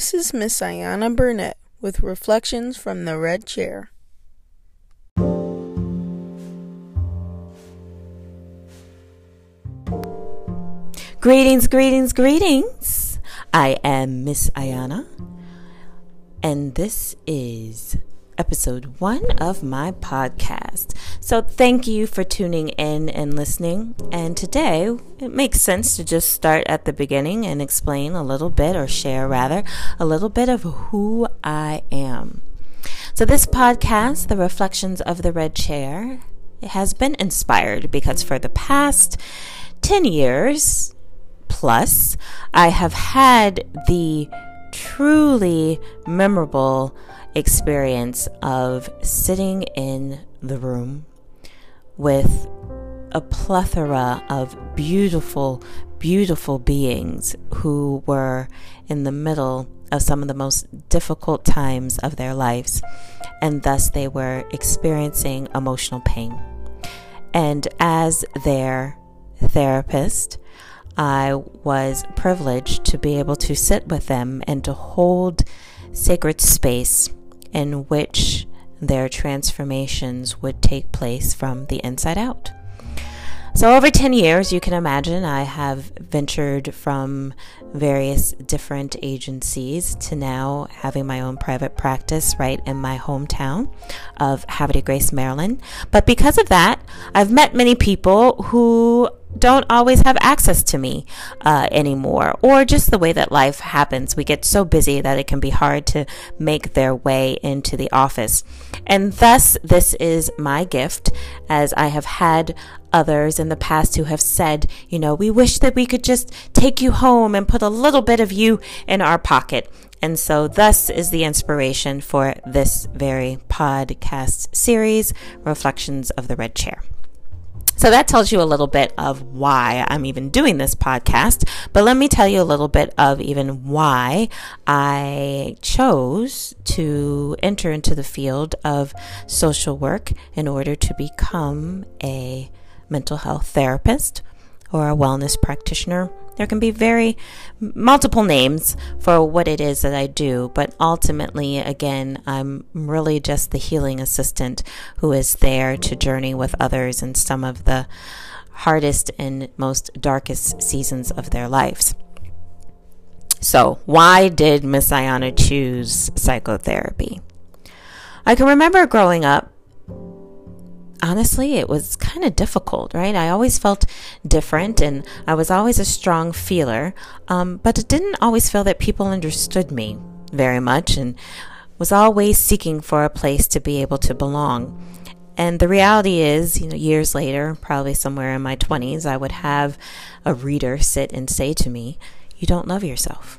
This is Miss Ayana Burnett with Reflections from the Red Chair. Greetings, greetings, greetings. I am Miss Ayana, and this is episode one of my podcast. So, thank you for tuning in and listening. And today, it makes sense to just start at the beginning and explain a little bit, or share rather, a little bit of who I am. So, this podcast, The Reflections of the Red Chair, has been inspired because for the past 10 years plus, I have had the truly memorable experience of sitting in the room with a plethora of beautiful, beautiful beings who were in the middle of some of the most difficult times of their lives, and thus they were experiencing emotional pain. And as their therapist, I was privileged to be able to sit with them and to hold sacred space in which their transformations would take place from the inside out. So, over 10 years, you can imagine I have ventured from various different agencies to now having my own private practice right in my hometown of de Grace, Maryland. But because of that, I've met many people who don't always have access to me uh, anymore, or just the way that life happens. We get so busy that it can be hard to make their way into the office. And thus, this is my gift, as I have had others in the past who have said, you know, we wish that we could just take you home and put a little bit of you in our pocket. And so, thus is the inspiration for this very podcast series, Reflections of the Red Chair. So that tells you a little bit of why I'm even doing this podcast. But let me tell you a little bit of even why I chose to enter into the field of social work in order to become a mental health therapist or a wellness practitioner there can be very multiple names for what it is that I do, but ultimately, again, I'm really just the healing assistant who is there to journey with others in some of the hardest and most darkest seasons of their lives. So, why did Miss Ayana choose psychotherapy? I can remember growing up honestly, it was kind of difficult, right? I always felt different and I was always a strong feeler, um, but it didn't always feel that people understood me very much and was always seeking for a place to be able to belong. And the reality is, you know, years later, probably somewhere in my 20s, I would have a reader sit and say to me, You don't love yourself.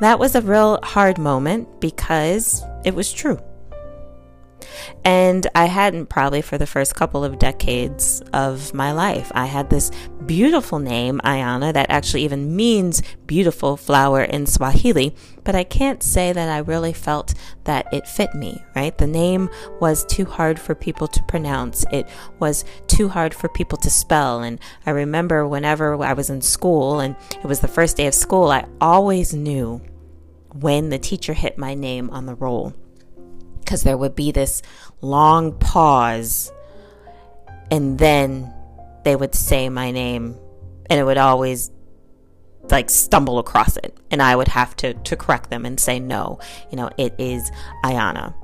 That was a real hard moment because it was true. And I hadn't probably for the first couple of decades of my life. I had this beautiful name, Ayana, that actually even means beautiful flower in Swahili, but I can't say that I really felt that it fit me, right? The name was too hard for people to pronounce. It was too hard for people to spell. And I remember whenever I was in school and it was the first day of school, I always knew when the teacher hit my name on the roll because there would be this long pause and then they would say my name and it would always like stumble across it and I would have to to correct them and say no you know it is Ayana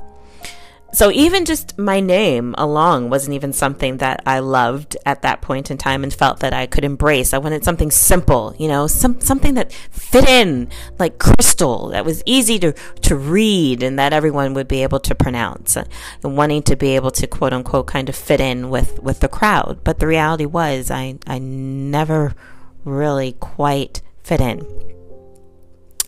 so even just my name along wasn't even something that I loved at that point in time and felt that I could embrace. I wanted something simple, you know, some something that fit in like crystal, that was easy to to read and that everyone would be able to pronounce. And wanting to be able to quote unquote kind of fit in with with the crowd. But the reality was I I never really quite fit in.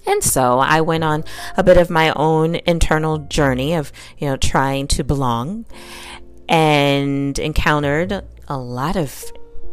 And so I went on a bit of my own internal journey of, you know, trying to belong and encountered a lot of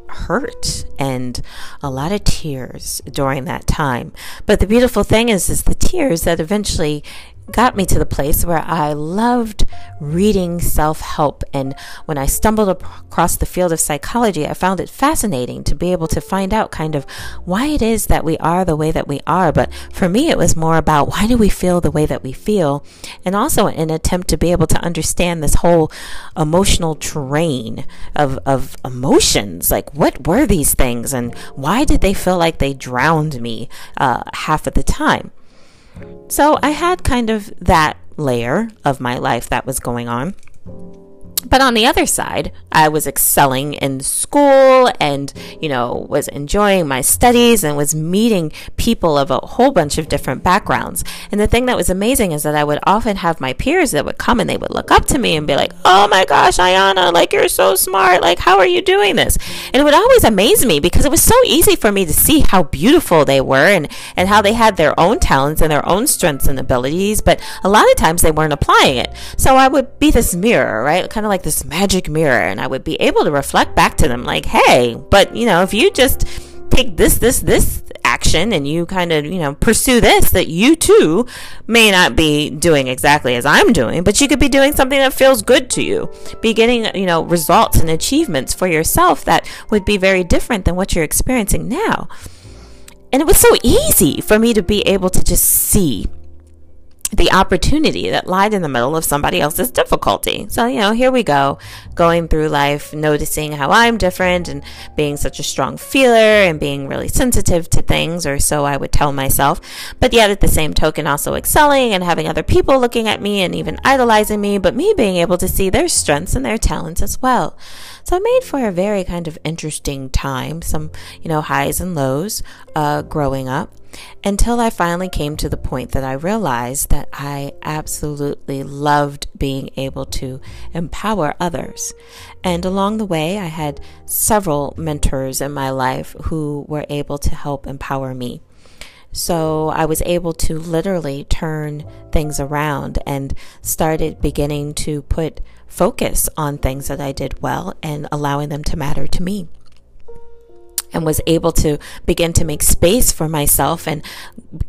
hurt and a lot of tears during that time. But the beautiful thing is is the tears that eventually got me to the place where I loved reading self help. And when I stumbled across the field of psychology, I found it fascinating to be able to find out kind of why it is that we are the way that we are. But for me, it was more about why do we feel the way that we feel? And also an attempt to be able to understand this whole emotional terrain of, of emotions. Like, what were these things? And why did they feel like they drowned me uh, half of the time? So I had kind of that layer of my life that was going on. But on the other side, I was excelling in school and, you know, was enjoying my studies and was meeting people of a whole bunch of different backgrounds. And the thing that was amazing is that I would often have my peers that would come and they would look up to me and be like, oh my gosh, Ayana, like you're so smart. Like, how are you doing this? And it would always amaze me because it was so easy for me to see how beautiful they were and, and how they had their own talents and their own strengths and abilities. But a lot of times they weren't applying it. So I would be this mirror, right? Kind of like this magic mirror and I would be able to reflect back to them like, hey, but you know, if you just take this, this, this action and you kind of, you know, pursue this, that you too may not be doing exactly as I'm doing, but you could be doing something that feels good to you. Be getting, you know, results and achievements for yourself that would be very different than what you're experiencing now. And it was so easy for me to be able to just see the opportunity that lied in the middle of somebody else's difficulty. So, you know, here we go, going through life, noticing how I'm different and being such a strong feeler and being really sensitive to things, or so I would tell myself. But yet, at the same token, also excelling and having other people looking at me and even idolizing me, but me being able to see their strengths and their talents as well. So it made for a very kind of interesting time, some, you know, highs and lows uh, growing up, until I finally came to the point that I realized that I absolutely loved being able to empower others. And along the way, I had several mentors in my life who were able to help empower me. So I was able to literally turn things around and started beginning to put focus on things that I did well and allowing them to matter to me. And was able to begin to make space for myself and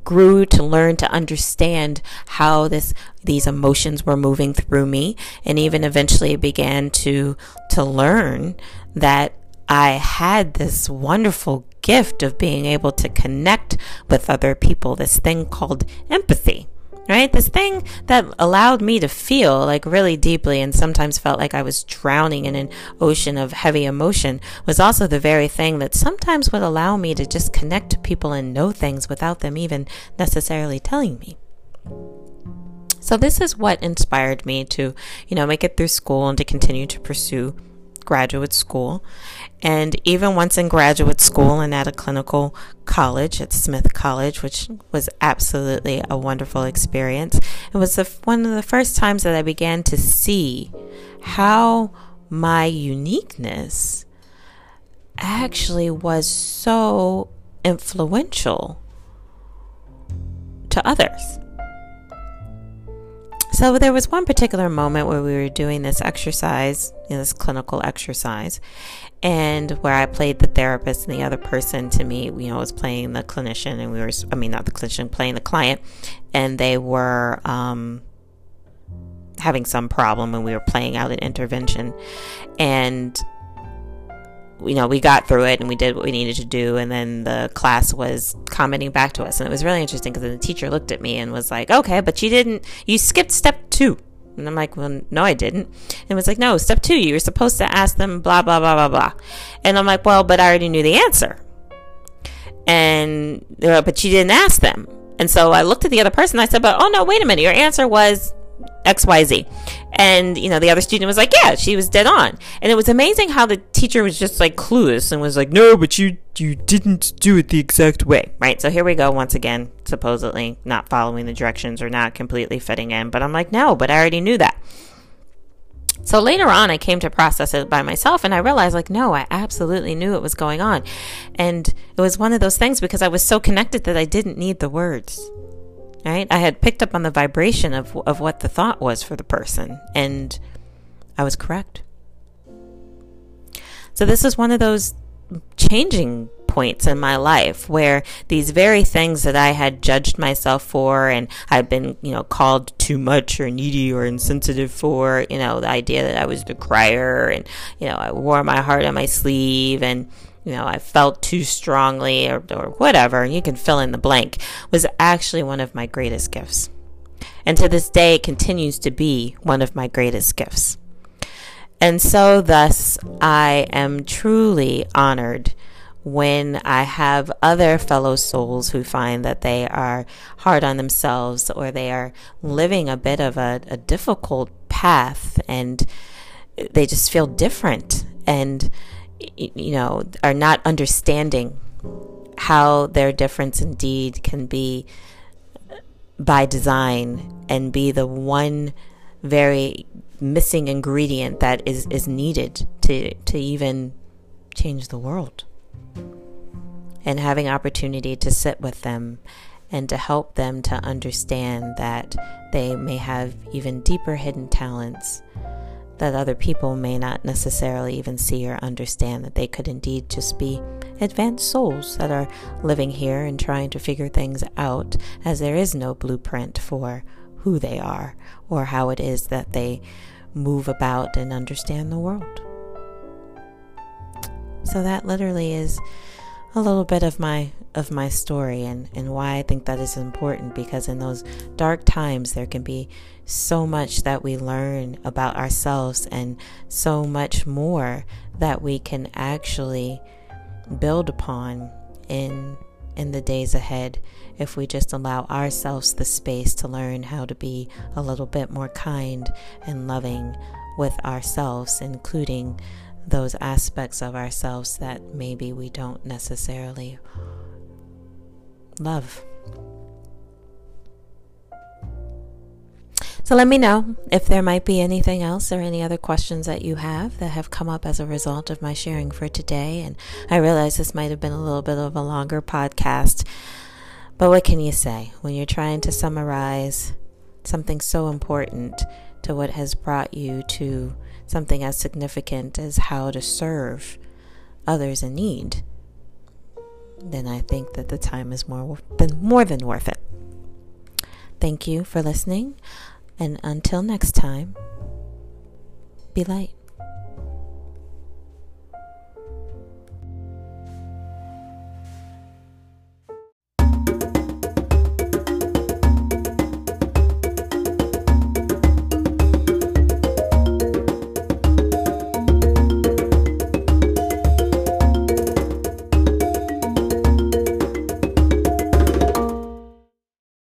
grew to learn to understand how this these emotions were moving through me and even eventually began to to learn that I had this wonderful gift of being able to connect with other people, this thing called empathy right? This thing that allowed me to feel like really deeply and sometimes felt like I was drowning in an ocean of heavy emotion was also the very thing that sometimes would allow me to just connect to people and know things without them even necessarily telling me. So this is what inspired me to, you know, make it through school and to continue to pursue graduate school. And even once in graduate school and at a clinical college at Smith College, which was absolutely a wonderful experience, it was the, one of the first times that I began to see how my uniqueness actually was so influential to others. So there was one particular moment where we were doing this exercise, you know, this clinical exercise, and where I played the therapist and the other person to me, you know, was playing the clinician, and we were, I mean, not the clinician, playing the client, and they were um, having some problem, and we were playing out an intervention, and you know, we got through it and we did what we needed to do. And then the class was commenting back to us. And it was really interesting because then the teacher looked at me and was like, okay, but you didn't, you skipped step two. And I'm like, well, no, I didn't. And it was like, no, step two, you were supposed to ask them blah, blah, blah, blah, blah. And I'm like, well, but I already knew the answer. And, but you didn't ask them. And so I looked at the other person. I said, but oh no, wait a minute. Your answer was XYZ. And, you know, the other student was like, yeah, she was dead on. And it was amazing how the teacher was just like clueless and was like, no, but you, you didn't do it the exact way. Right. So here we go once again, supposedly not following the directions or not completely fitting in. But I'm like, no, but I already knew that. So later on, I came to process it by myself and I realized, like, no, I absolutely knew it was going on. And it was one of those things because I was so connected that I didn't need the words right? I had picked up on the vibration of, of what the thought was for the person, and I was correct. So, this is one of those changing points in my life where these very things that I had judged myself for and I'd been, you know, called too much or needy or insensitive for, you know, the idea that I was the crier and, you know, I wore my heart on my sleeve and, you know, I felt too strongly or, or whatever, you can fill in the blank, was actually one of my greatest gifts. And to this day, it continues to be one of my greatest gifts. And so, thus, I am truly honored when I have other fellow souls who find that they are hard on themselves or they are living a bit of a, a difficult path and they just feel different and, you know, are not understanding how their difference indeed can be by design and be the one very missing ingredient that is, is needed to, to even change the world. And having opportunity to sit with them and to help them to understand that they may have even deeper hidden talents that other people may not necessarily even see or understand that they could indeed just be advanced souls that are living here and trying to figure things out as there is no blueprint for who they are or how it is that they move about and understand the world. So that literally is a little bit of my of my story and, and why I think that is important because in those dark times there can be so much that we learn about ourselves and so much more that we can actually build upon in in the days ahead if we just allow ourselves the space to learn how to be a little bit more kind and loving with ourselves including those aspects of ourselves that maybe we don't necessarily love. So let me know if there might be anything else or any other questions that you have that have come up as a result of my sharing for today. And I realize this might have been a little bit of a longer podcast, but what can you say when you're trying to summarize something so important to what has brought you to something as significant as how to serve others in need? Then I think that the time is more than more than worth it. Thank you for listening. And until next time, be light.